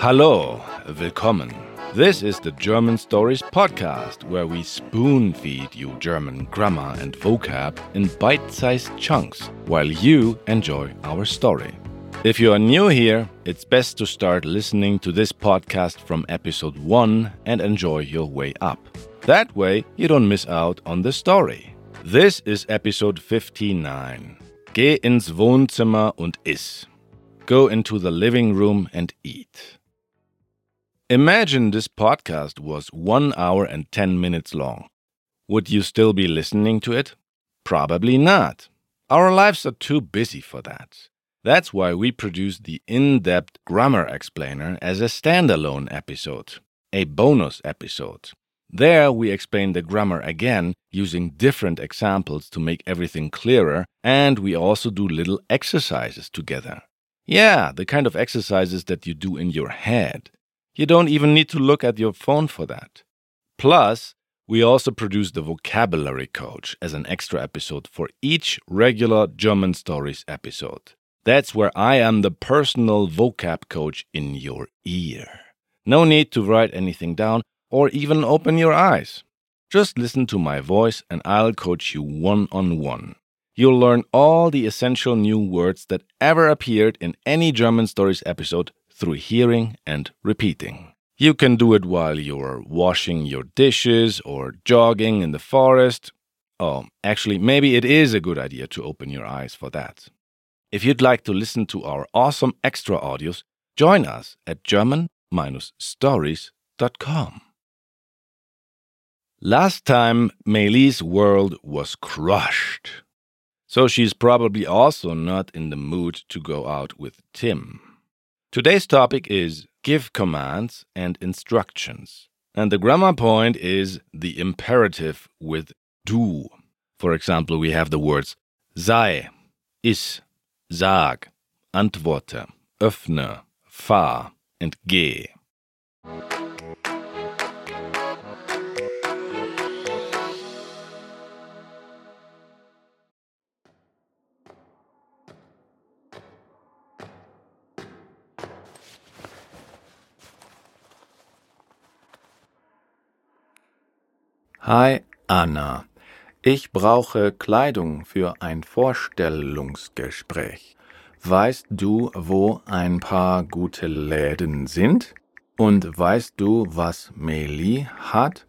Hallo, willkommen. This is the German Stories podcast where we spoon feed you German grammar and vocab in bite sized chunks while you enjoy our story. If you are new here, it's best to start listening to this podcast from episode 1 and enjoy your way up. That way, you don't miss out on the story. This is episode 59. Geh ins Wohnzimmer und iss. Go into the living room and eat. Imagine this podcast was 1 hour and 10 minutes long. Would you still be listening to it? Probably not. Our lives are too busy for that. That's why we produce the in depth grammar explainer as a standalone episode, a bonus episode. There, we explain the grammar again using different examples to make everything clearer, and we also do little exercises together. Yeah, the kind of exercises that you do in your head. You don't even need to look at your phone for that. Plus, we also produce the Vocabulary Coach as an extra episode for each regular German Stories episode. That's where I am the personal vocab coach in your ear. No need to write anything down or even open your eyes. Just listen to my voice and I'll coach you one on one. You'll learn all the essential new words that ever appeared in any German Stories episode through hearing and repeating. You can do it while you're washing your dishes or jogging in the forest. Oh, actually, maybe it is a good idea to open your eyes for that. If you'd like to listen to our awesome extra audios, join us at German-Stories.com. Last time, Meili's world was crushed. So she's probably also not in the mood to go out with Tim. Today's topic is give commands and instructions. And the grammar point iss the imperative with du. For example, we have the words sei, is, sag, antworte, öffne, fahr, and geh. Hi, Anna. Ich brauche Kleidung für ein Vorstellungsgespräch. Weißt du, wo ein paar gute Läden sind? Und weißt du, was Meli hat?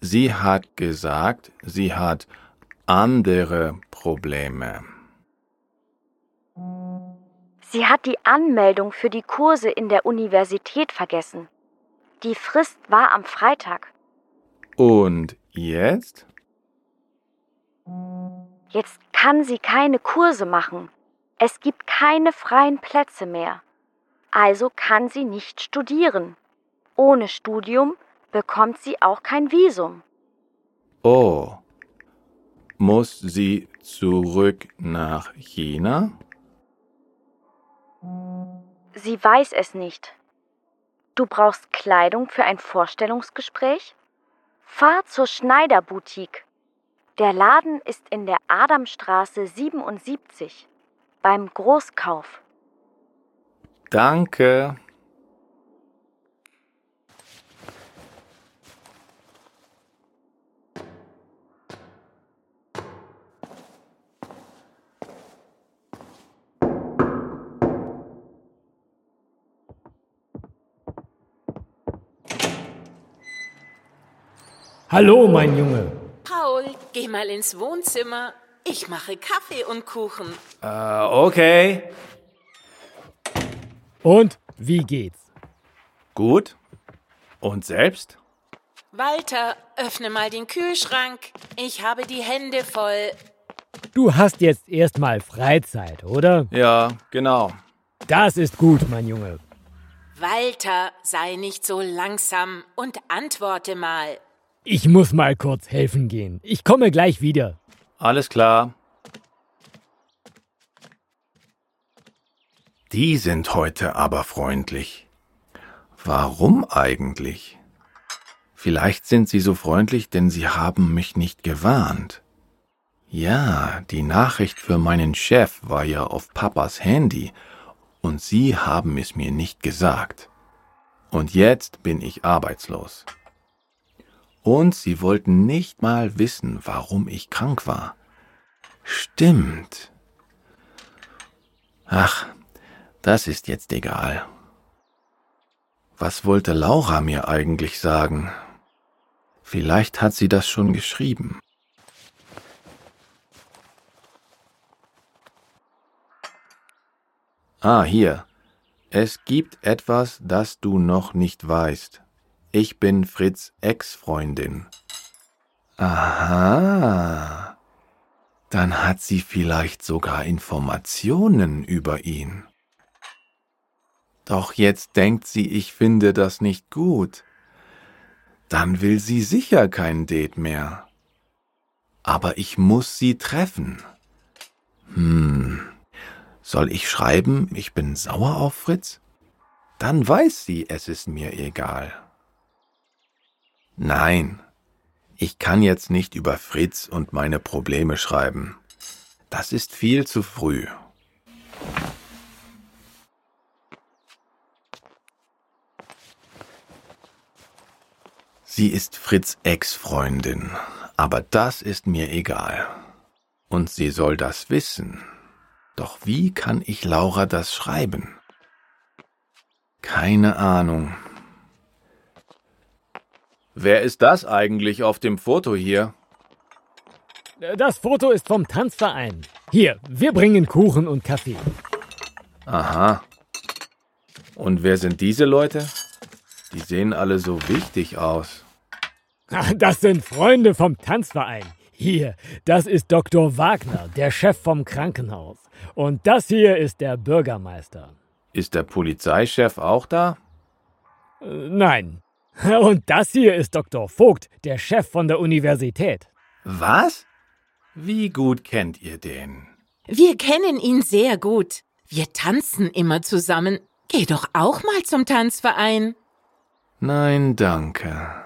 Sie hat gesagt, sie hat andere Probleme. Sie hat die Anmeldung für die Kurse in der Universität vergessen. Die Frist war am Freitag. Und jetzt? Jetzt kann sie keine Kurse machen. Es gibt keine freien Plätze mehr. Also kann sie nicht studieren. Ohne Studium bekommt sie auch kein Visum. Oh. Muss sie zurück nach China? Sie weiß es nicht. Du brauchst Kleidung für ein Vorstellungsgespräch? Fahr zur Schneiderboutique. Der Laden ist in der Adamstraße 77 beim Großkauf. Danke. Hallo, mein Junge. Paul, geh mal ins Wohnzimmer. Ich mache Kaffee und Kuchen. Äh, okay. Und wie geht's? Gut. Und selbst? Walter, öffne mal den Kühlschrank. Ich habe die Hände voll. Du hast jetzt erstmal Freizeit, oder? Ja, genau. Das ist gut, mein Junge. Walter, sei nicht so langsam und antworte mal. Ich muss mal kurz helfen gehen. Ich komme gleich wieder. Alles klar. Die sind heute aber freundlich. Warum eigentlich? Vielleicht sind sie so freundlich, denn sie haben mich nicht gewarnt. Ja, die Nachricht für meinen Chef war ja auf Papas Handy und sie haben es mir nicht gesagt. Und jetzt bin ich arbeitslos. Und sie wollten nicht mal wissen, warum ich krank war. Stimmt. Ach, das ist jetzt egal. Was wollte Laura mir eigentlich sagen? Vielleicht hat sie das schon geschrieben. Ah, hier. Es gibt etwas, das du noch nicht weißt. Ich bin Fritz Ex-Freundin. Aha. Dann hat sie vielleicht sogar Informationen über ihn. Doch jetzt denkt sie, ich finde das nicht gut. Dann will sie sicher kein Date mehr. Aber ich muss sie treffen. Hm. Soll ich schreiben, ich bin sauer auf Fritz? Dann weiß sie, es ist mir egal. Nein, ich kann jetzt nicht über Fritz und meine Probleme schreiben. Das ist viel zu früh. Sie ist Fritz Ex-Freundin, aber das ist mir egal. Und sie soll das wissen. Doch wie kann ich Laura das schreiben? Keine Ahnung. Wer ist das eigentlich auf dem Foto hier? Das Foto ist vom Tanzverein. Hier, wir bringen Kuchen und Kaffee. Aha. Und wer sind diese Leute? Die sehen alle so wichtig aus. Das sind Freunde vom Tanzverein. Hier, das ist Dr. Wagner, der Chef vom Krankenhaus. Und das hier ist der Bürgermeister. Ist der Polizeichef auch da? Äh, nein. Und das hier ist Dr. Vogt, der Chef von der Universität. Was? Wie gut kennt ihr den? Wir kennen ihn sehr gut. Wir tanzen immer zusammen. Geh doch auch mal zum Tanzverein. Nein, danke.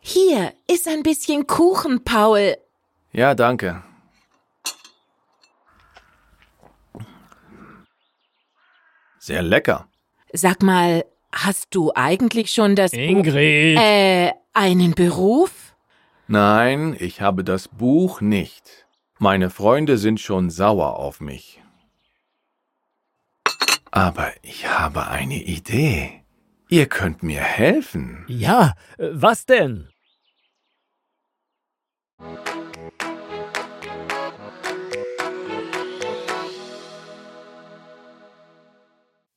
Hier ist ein bisschen Kuchen, Paul. Ja, danke. Sehr lecker. Sag mal, hast du eigentlich schon das Ingrid. Buch, äh, einen Beruf? Nein, ich habe das Buch nicht. Meine Freunde sind schon sauer auf mich. Aber ich habe eine Idee. Ihr könnt mir helfen. Ja, äh, was denn?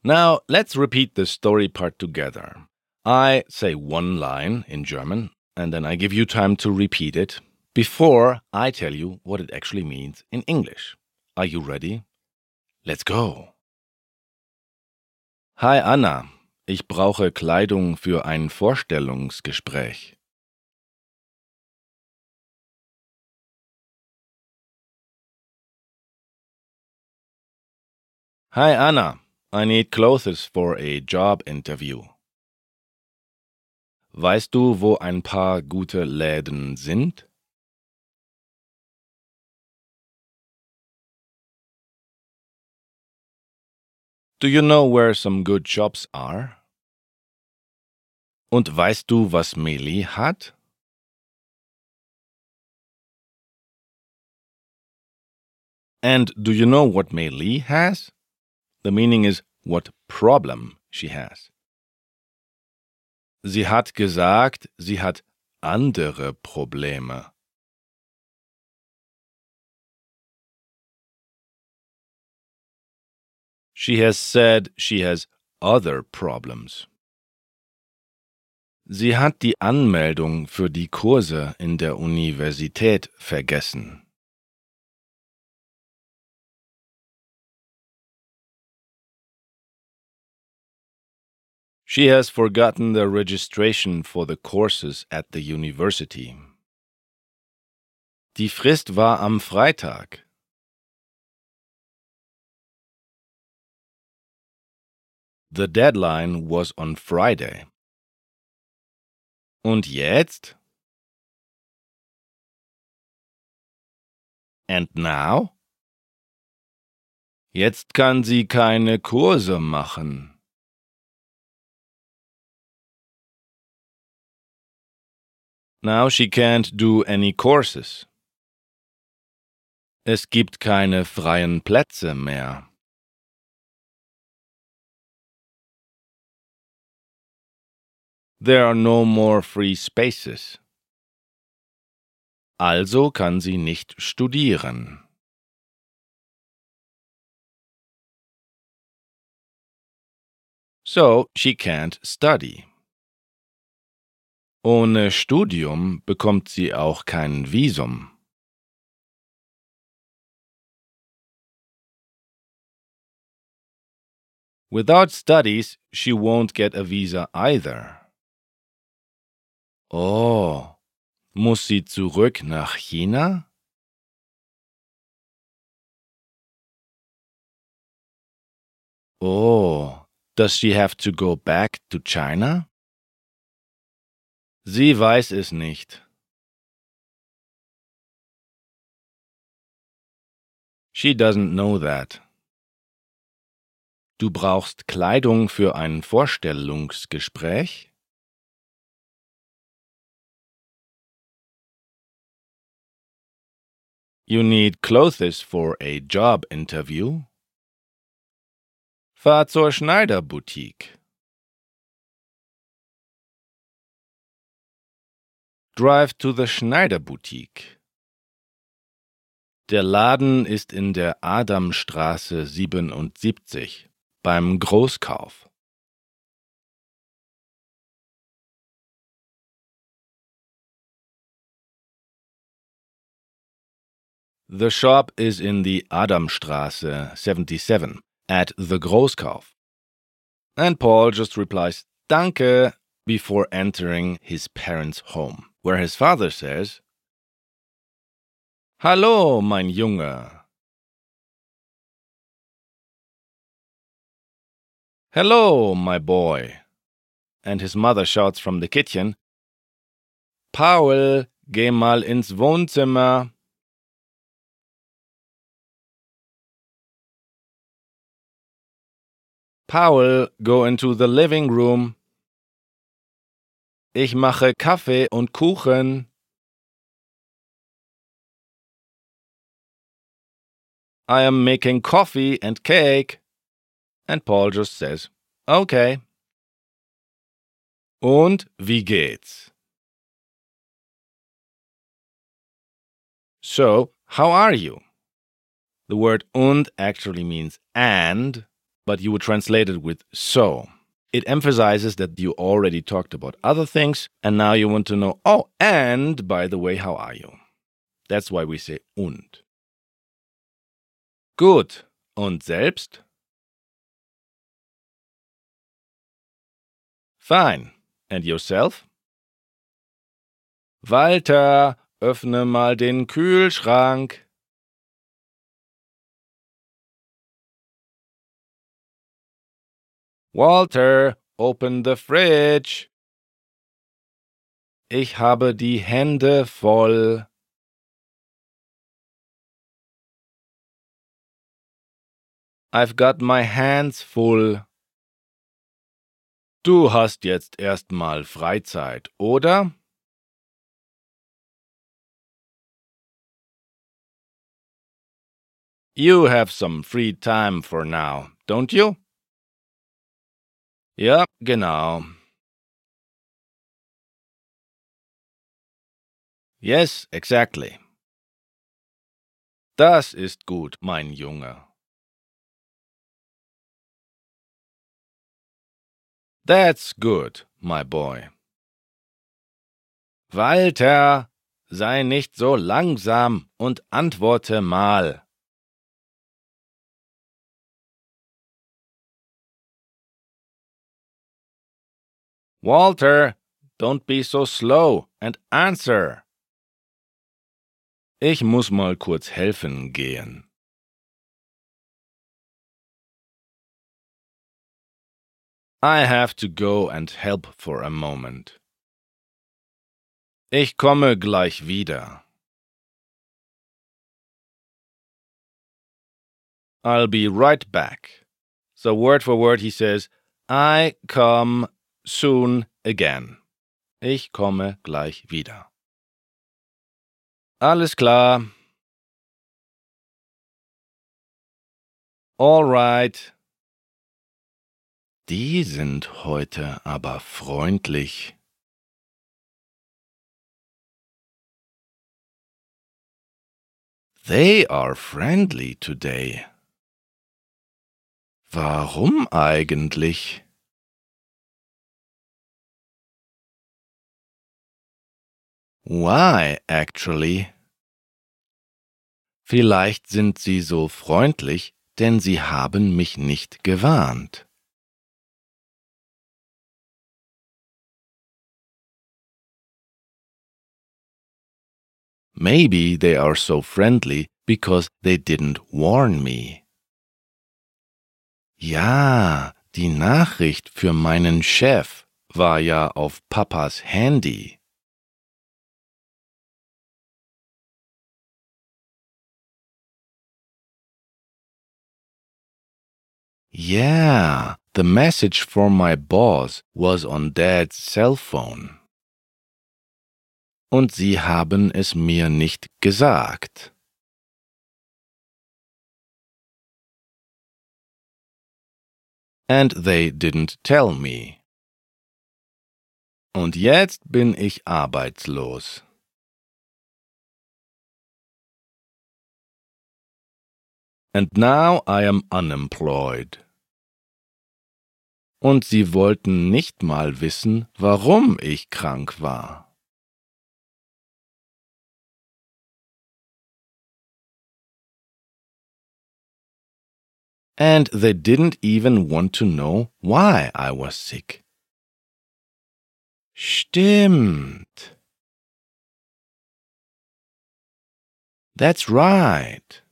Now, let's repeat the story part together. I say one line in German, and then I give you time to repeat it before I tell you what it actually means in English. Are you ready? Let's go. Hi Anna, ich brauche Kleidung für ein Vorstellungsgespräch. Hi Anna, I need clothes for a job interview. Weißt du, wo ein paar gute Läden sind? Do you know where some good shops are? Und weißt du, was Meili hat? And do you know what Meili has? The meaning is what problem she has. Sie hat gesagt, sie hat andere Probleme. She has said she has other problems. Sie hat die Anmeldung für die Kurse in der Universität vergessen. She has forgotten the registration for the courses at the university. Die Frist war am Freitag. The deadline was on Friday. Und jetzt? And now? Jetzt kann sie keine Kurse machen. Now she can't do any courses. Es gibt keine freien Plätze mehr. There are no more free spaces. Also kann sie nicht studieren. So she can't study. Ohne Studium bekommt sie auch kein Visum. Without studies, she won't get a visa either. Oh, muss sie zurück nach China? Oh, does she have to go back to China? Sie weiß es nicht. She doesn't know that. Du brauchst Kleidung für ein Vorstellungsgespräch? You need clothes for a job interview? Fahr zur Schneiderboutique. Drive to the Schneiderboutique. Der Laden ist in der Adamstraße 77 beim Großkauf. The shop is in the Adamstraße 77 at the Großkauf. And Paul just replies, Danke, before entering his parents' home, where his father says, Hallo, mein Junge. Hello, my boy. And his mother shouts from the kitchen, Paul, geh mal ins Wohnzimmer. Paul, go into the living room. Ich mache Kaffee und Kuchen. I am making coffee and cake. And Paul just says, okay. Und wie geht's? So, how are you? The word und actually means and, but you would translate it with so. It emphasizes that you already talked about other things, and now you want to know, oh, and by the way, how are you? That's why we say und. Gut. Und selbst? Fine. And yourself? Walter, öffne mal den Kühlschrank. Walter, open the fridge. Ich habe die Hände voll. I've got my hands full. Du hast jetzt erstmal Freizeit, oder? You have some free time for now, don't you? Ja, genau. Yes, exactly. Das ist gut, mein Junge. That's good, my boy. Walter, sei nicht so langsam und antworte mal. Walter, don't be so slow and answer. Ich muss mal kurz helfen gehen. I have to go and help for a moment. Ich komme gleich wieder. I'll be right back. So, word for word, he says, I come soon again. Ich komme gleich wieder. Alles klar. All right. Die sind heute aber freundlich. They are friendly today. Warum eigentlich? Why actually? Vielleicht sind sie so freundlich, denn sie haben mich nicht gewarnt. Maybe they are so friendly because they didn't warn me. Ja, die Nachricht für meinen Chef war ja auf Papas Handy. Yeah, the message from my boss was on Dad's cell phone. Und Sie haben es mir nicht gesagt. And they didn't tell me. Und jetzt bin ich arbeitslos. And now I am unemployed. Und sie wollten nicht mal wissen, warum ich krank war. And they didn't even want to know why I was sick. Stimmt. That's right.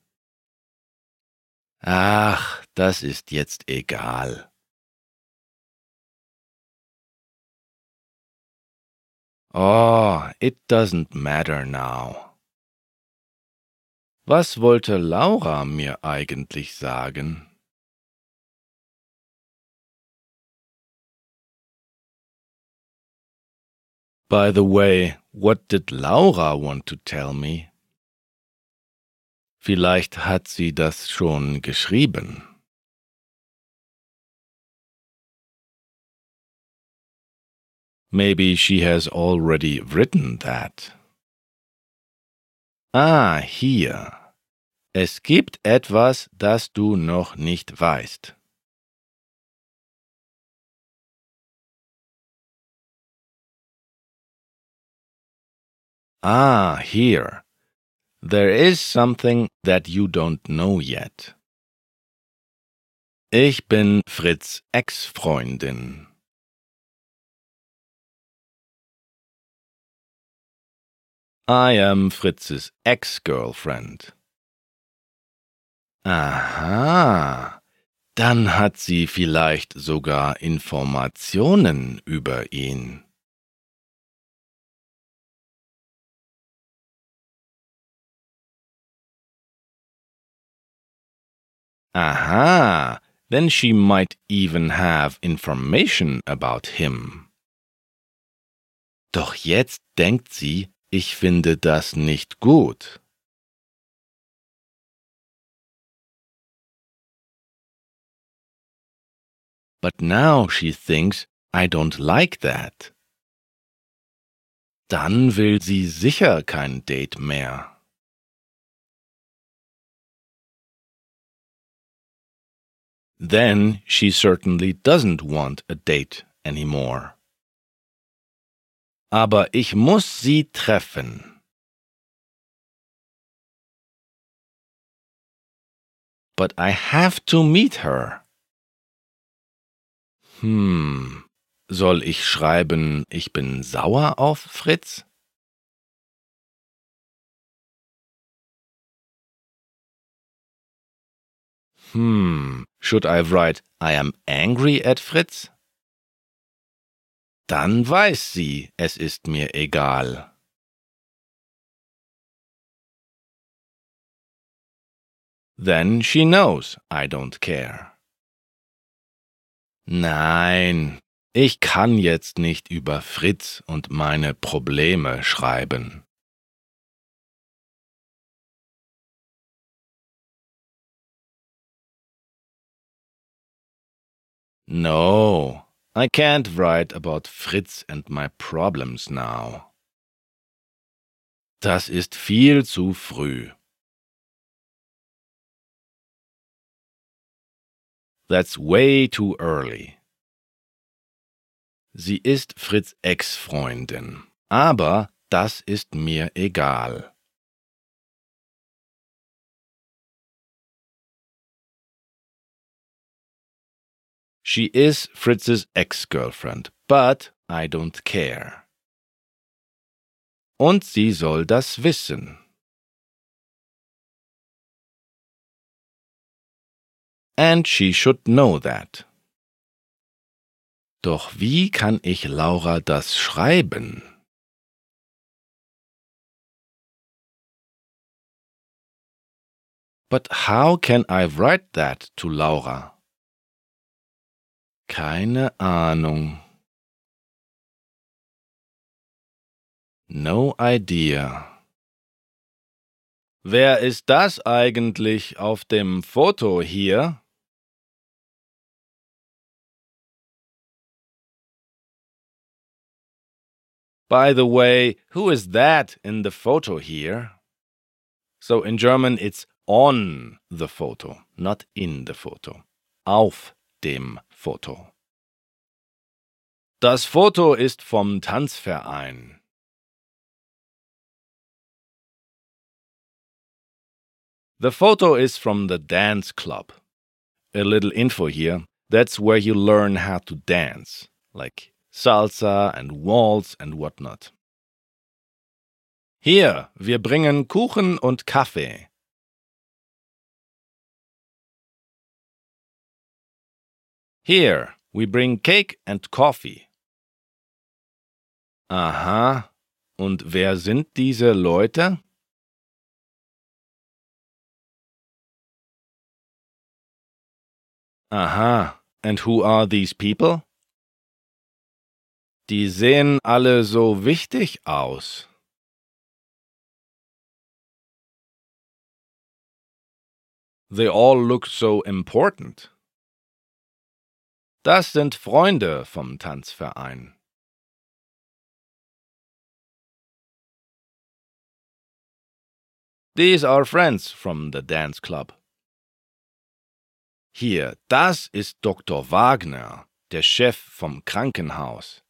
Ach, das ist jetzt egal. Oh, it doesn't matter now. Was wollte Laura mir eigentlich sagen? By the way, what did Laura want to tell me? Vielleicht hat sie das schon geschrieben. Maybe she has already written that. Ah, hier. Es gibt etwas, das du noch nicht weißt. Ah, here. There is something that you don't know yet. Ich bin Fritz Ex-Freundin. I am Fritz's ex-girlfriend. Aha, dann hat sie vielleicht sogar Informationen über ihn. Aha, then she might even have information about him. Doch jetzt denkt sie, ich finde das nicht gut. But now she thinks I don't like that. Dann will sie sicher kein Date mehr. then she certainly doesn't want a date anymore. Aber ich muss sie treffen. But I have to meet her. Hm, soll ich schreiben, ich bin sauer auf Fritz? Hmm, should I write I am angry at Fritz? Dann weiß sie, es ist mir egal. Then she knows I don't care. Nein, ich kann jetzt nicht über Fritz und meine Probleme schreiben. No, I can't write about Fritz and my problems now. Das ist viel zu früh. That's way too early. Sie ist Fritz Ex-Freundin, aber das ist mir egal. She is Fritz's ex-girlfriend, but I don't care. Und sie soll das wissen. And she should know that. Doch wie kann ich Laura das schreiben? But how can I write that to Laura? Keine Ahnung. No idea. Wer ist das eigentlich auf dem Foto hier? By the way, who is that in the photo here? So in German it's on the photo, not in the photo. Auf dem Foto. Das Foto ist vom Tanzverein. The photo is from the dance club. A little info here. That's where you learn how to dance, like salsa and waltz and whatnot. Hier, wir bringen Kuchen und Kaffee. Here, we bring cake and coffee. Aha. Und wer sind diese Leute? Aha. And who are these people? Die sehen alle so wichtig aus. They all look so important. Das sind Freunde vom Tanzverein. These are friends from the dance club. Hier, das ist Dr. Wagner, der Chef vom Krankenhaus.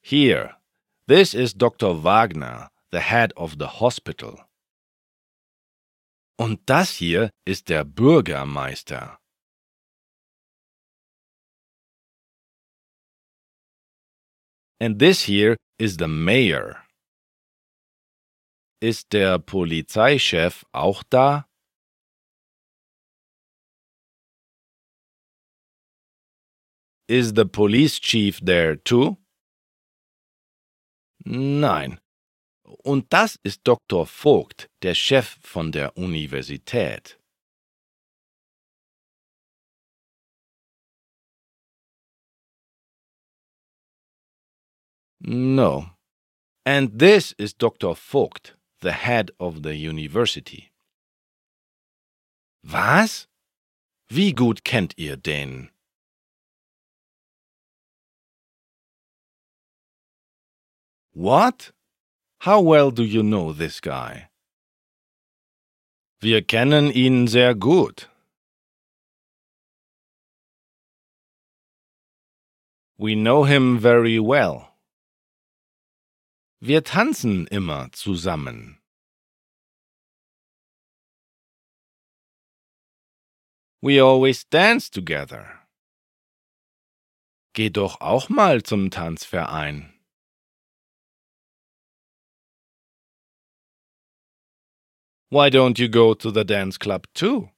Here, this is Dr. Wagner, the head of the hospital. Und das hier ist der Bürgermeister. And this here is the mayor. Ist der Polizeichef auch da? Is the police chief there too? Nein. Und das ist Dr. Vogt, der Chef von der Universität. No. And this is Dr. Vogt, the head of the university. Was? Wie gut kennt ihr den? What? How well do you know this guy? Wir kennen ihn sehr gut. We know him very well. Wir tanzen immer zusammen. We always dance together. Geh doch auch mal zum Tanzverein. Why don't you go to the dance club too?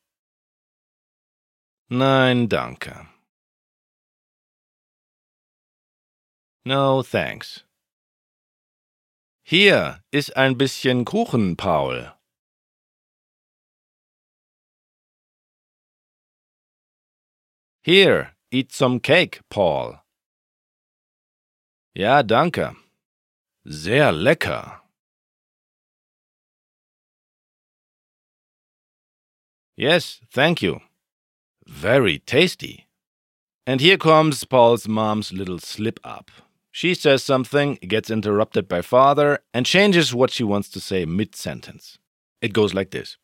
Nein, danke. No, thanks. Hier ist ein bisschen Kuchen, Paul. Here, eat some cake, Paul. Ja, danke. Sehr lecker. Yes, thank you. Very tasty. And here comes Paul's mom's little slip up. She says something, gets interrupted by father, and changes what she wants to say mid sentence. It goes like this.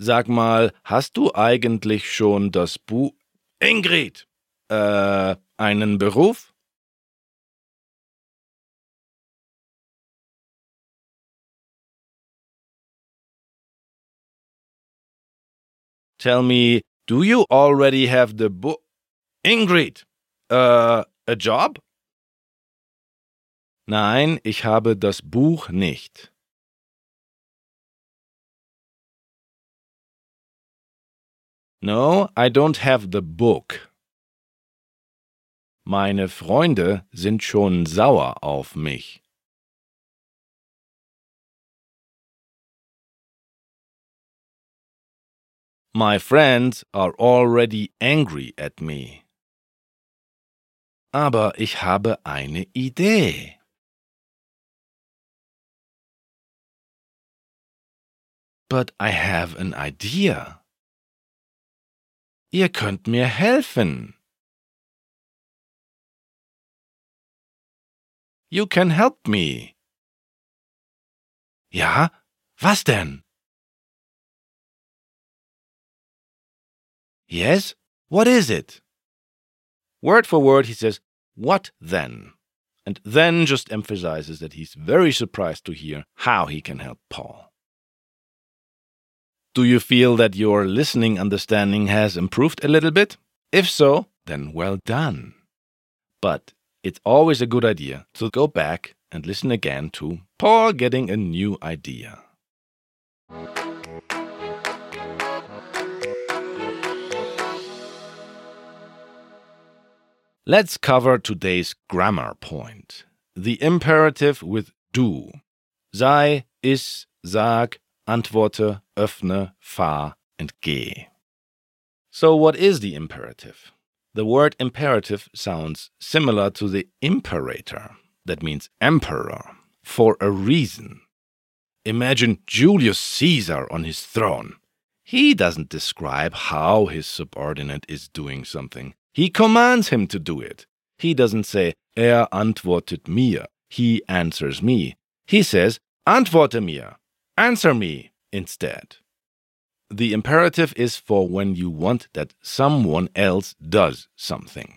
Sag mal, hast du eigentlich schon das Buch. Ingrid! Äh, einen Beruf? Tell me, do you already have the book? Ingrid, uh, a job? Nein, ich habe das Buch nicht. No, I don't have the book. Meine Freunde sind schon sauer auf mich. My friends are already angry at me. Aber ich habe eine Idee. But I have an idea. Ihr könnt mir helfen. You can help me. Ja, was denn? Yes? What is it? Word for word, he says, What then? And then just emphasizes that he's very surprised to hear how he can help Paul. Do you feel that your listening understanding has improved a little bit? If so, then well done. But it's always a good idea to go back and listen again to Paul getting a new idea. Let's cover today's grammar point the imperative with du. Sei, iss, sag, antworte, öffne, fahr, and geh. So, what is the imperative? The word imperative sounds similar to the imperator, that means emperor, for a reason. Imagine Julius Caesar on his throne. He doesn't describe how his subordinate is doing something. He commands him to do it. He doesn't say, er antwortet mir. He answers me. He says, antworte mir. Answer me instead. The imperative is for when you want that someone else does something.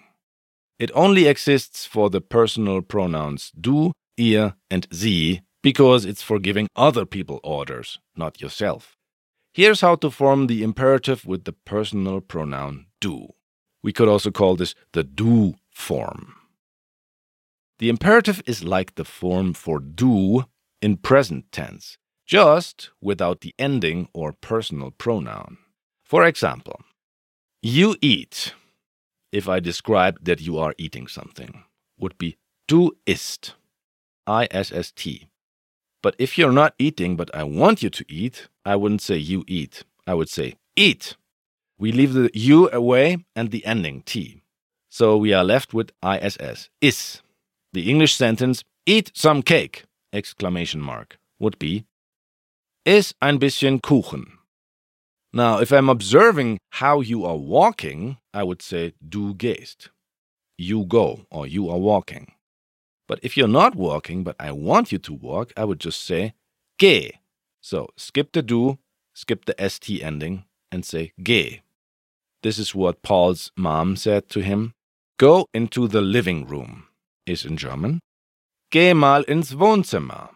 It only exists for the personal pronouns du, ihr, and sie because it's for giving other people orders, not yourself. Here's how to form the imperative with the personal pronoun du. We could also call this the do form. The imperative is like the form for du in present tense, just without the ending or personal pronoun. For example, you eat, if I describe that you are eating something, would be du isst, I S S T. But if you're not eating, but I want you to eat, I wouldn't say you eat. I would say eat. We leave the U away and the ending T. So we are left with ISS, is. The English sentence, eat some cake, exclamation mark, would be, iss ein bisschen Kuchen. Now, if I'm observing how you are walking, I would say du gehst. You go, or you are walking. But if you're not walking, but I want you to walk, I would just say geh. So skip the du, skip the st ending, and say geh. This is what Paul's mom said to him. Go into the living room, is in German. Geh mal ins Wohnzimmer.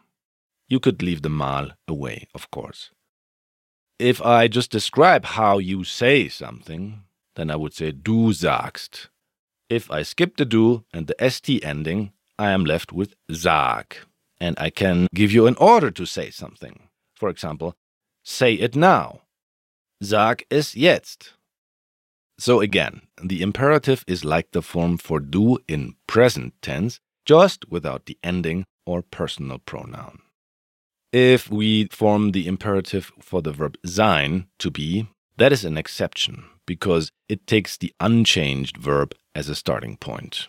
You could leave the mal away, of course. If I just describe how you say something, then I would say du sagst. If I skip the du and the st ending, I am left with sag. And I can give you an order to say something. For example, say it now. Sag es jetzt. So again, the imperative is like the form for du in present tense, just without the ending or personal pronoun. If we form the imperative for the verb sein, to be, that is an exception because it takes the unchanged verb as a starting point.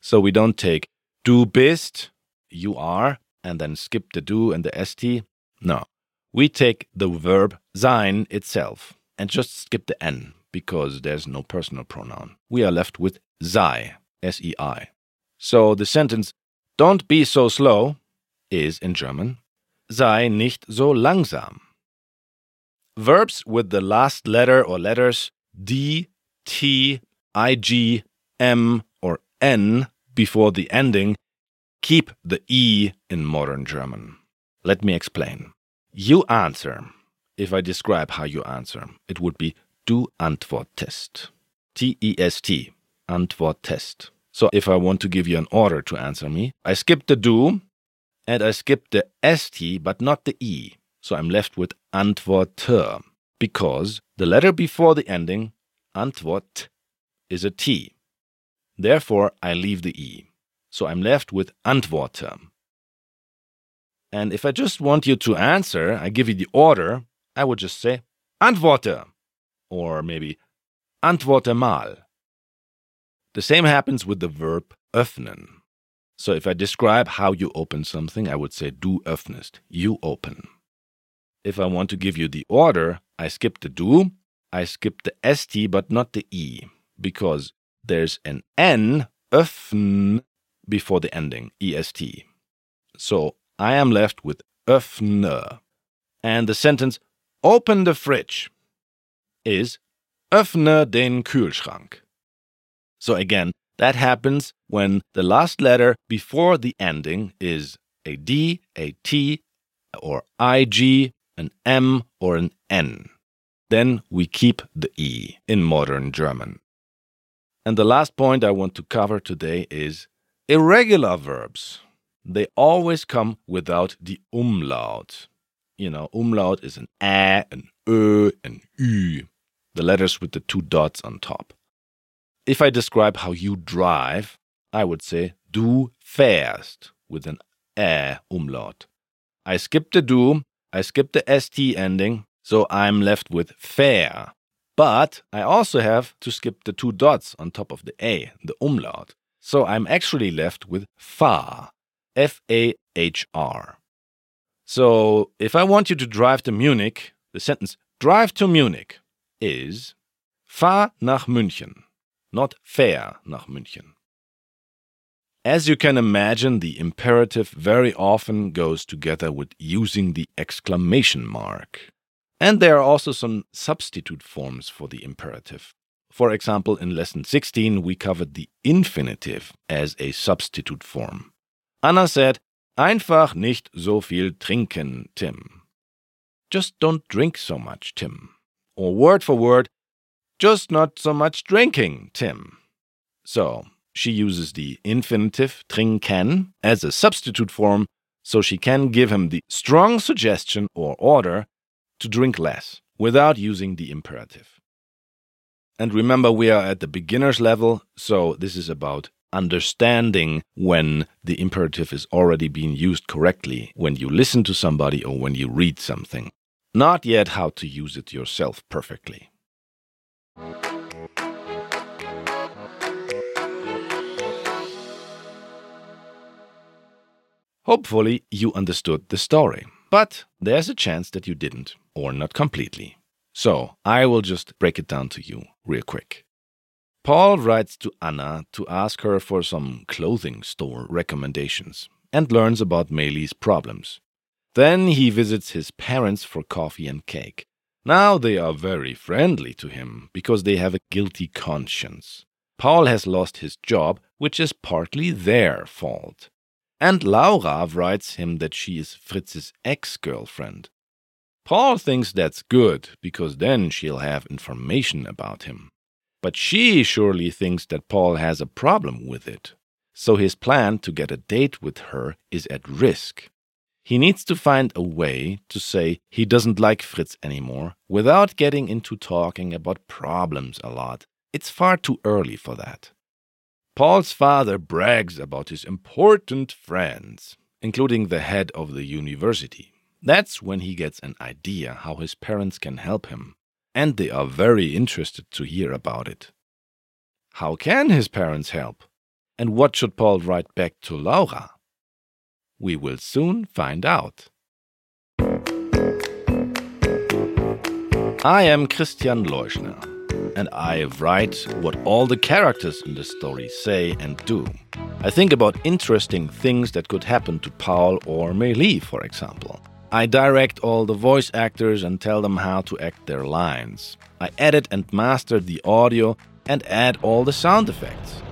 So we don't take du bist, you are, and then skip the du and the st. No. we take the verb sein itself and just skip the n because there's no personal pronoun. We are left with sei, S E I. So the sentence, don't be so slow, is in German, sei nicht so langsam. Verbs with the last letter or letters D, T, I, G, M, or N before the ending keep the E in modern German. Let me explain. You answer. If I describe how you answer, it would be du T E S T, E S T. T E S T Antwortest. So if I want to give you an order to answer me, I skip the du and I skip the st but not the e. So I'm left with antworte because the letter before the ending, antwort, is a t. Therefore, I leave the e. So I'm left with antworte. And if I just want you to answer, I give you the order, I would just say antworte or maybe antworte mal. The same happens with the verb öffnen. So if I describe how you open something, I would say du öffnest, you open. If I want to give you the order, I skip the du, I skip the st but not the e, because there's an n, öffn, before the ending, est. So I am left with öffne. And the sentence, open the fridge, is öffne den Kühlschrank. So again, that happens when the last letter before the ending is a D, a T, or IG, an M, or an N. Then we keep the E in modern German. And the last point I want to cover today is irregular verbs. They always come without the umlaut. You know, umlaut is an A, an Ö, an Ü, the letters with the two dots on top. If I describe how you drive, I would say du fährst with an ä umlaut. I skip the du, I skip the st ending, so I'm left with fähr. But I also have to skip the two dots on top of the a, the umlaut. So I'm actually left with fahr, F A H R. So if I want you to drive to Munich, the sentence drive to Munich is fahr nach München not fähr nach München. As you can imagine, the imperative very often goes together with using the exclamation mark. And there are also some substitute forms for the imperative. For example, in lesson 16, we covered the infinitive as a substitute form. Anna said, Einfach nicht so viel trinken, Tim. Just don't drink so much, Tim. Or word for word, just not so much drinking, Tim. So, she uses the infinitive trinken as a substitute form so she can give him the strong suggestion or order to drink less without using the imperative. And remember, we are at the beginner's level, so this is about understanding when the imperative is already being used correctly when you listen to somebody or when you read something. Not yet how to use it yourself perfectly. Hopefully, you understood the story, but there's a chance that you didn't, or not completely. So, I will just break it down to you real quick. Paul writes to Anna to ask her for some clothing store recommendations and learns about Meili's problems. Then he visits his parents for coffee and cake. Now they are very friendly to him because they have a guilty conscience. Paul has lost his job, which is partly their fault. And Laura writes him that she is Fritz's ex girlfriend. Paul thinks that's good because then she'll have information about him. But she surely thinks that Paul has a problem with it. So his plan to get a date with her is at risk. He needs to find a way to say he doesn't like Fritz anymore without getting into talking about problems a lot. It's far too early for that. Paul's father brags about his important friends, including the head of the university. That's when he gets an idea how his parents can help him, and they are very interested to hear about it. How can his parents help? And what should Paul write back to Laura? We will soon find out. I am Christian Leuschner, and I write what all the characters in the story say and do. I think about interesting things that could happen to Paul or Meili, for example. I direct all the voice actors and tell them how to act their lines. I edit and master the audio and add all the sound effects.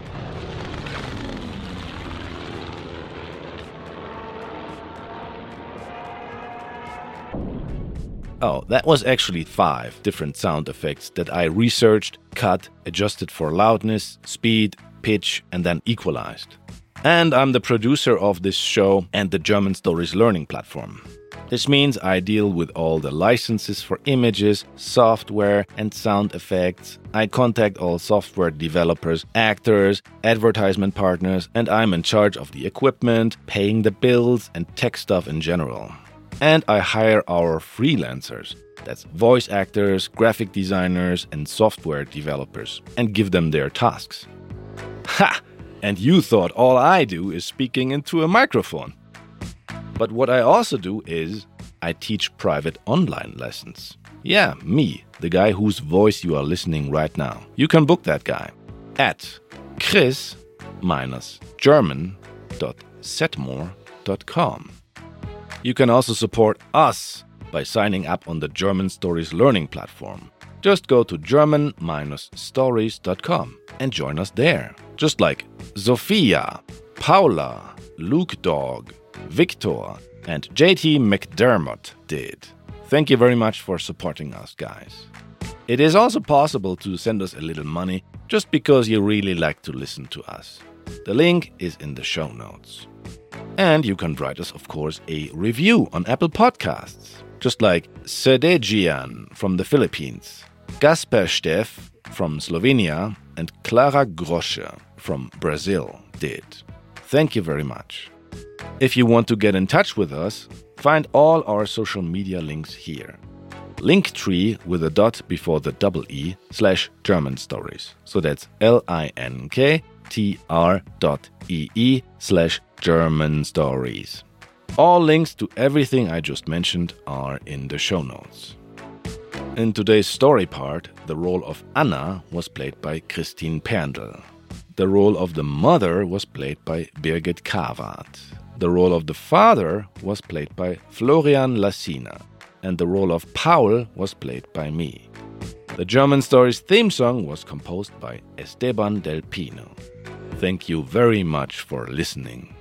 Oh, that was actually five different sound effects that I researched, cut, adjusted for loudness, speed, pitch, and then equalized. And I'm the producer of this show and the German Stories Learning platform. This means I deal with all the licenses for images, software, and sound effects. I contact all software developers, actors, advertisement partners, and I'm in charge of the equipment, paying the bills, and tech stuff in general and I hire our freelancers. That's voice actors, graphic designers, and software developers, and give them their tasks. Ha! And you thought all I do is speaking into a microphone. But what I also do is I teach private online lessons. Yeah, me, the guy whose voice you are listening right now. You can book that guy at chris-german.setmore.com. You can also support us by signing up on the German Stories Learning platform. Just go to german-stories.com and join us there. Just like Sophia, Paula, Luke Dog, Victor, and JT McDermott did. Thank you very much for supporting us, guys. It is also possible to send us a little money just because you really like to listen to us. The link is in the show notes. And you can write us, of course, a review on Apple Podcasts, just like Sedejian from the Philippines, Gasper Steff from Slovenia, and Clara Grosche from Brazil did. Thank you very much. If you want to get in touch with us, find all our social media links here. Linktree with a dot before the double E slash German stories. So that's L I N K T R dot E E slash German stories. All links to everything I just mentioned are in the show notes. In today's story part, the role of Anna was played by Christine Perndl. The role of the mother was played by Birgit Kavat. The role of the father was played by Florian Lassina. And the role of Paul was played by me. The German Stories theme song was composed by Esteban Del Pino. Thank you very much for listening.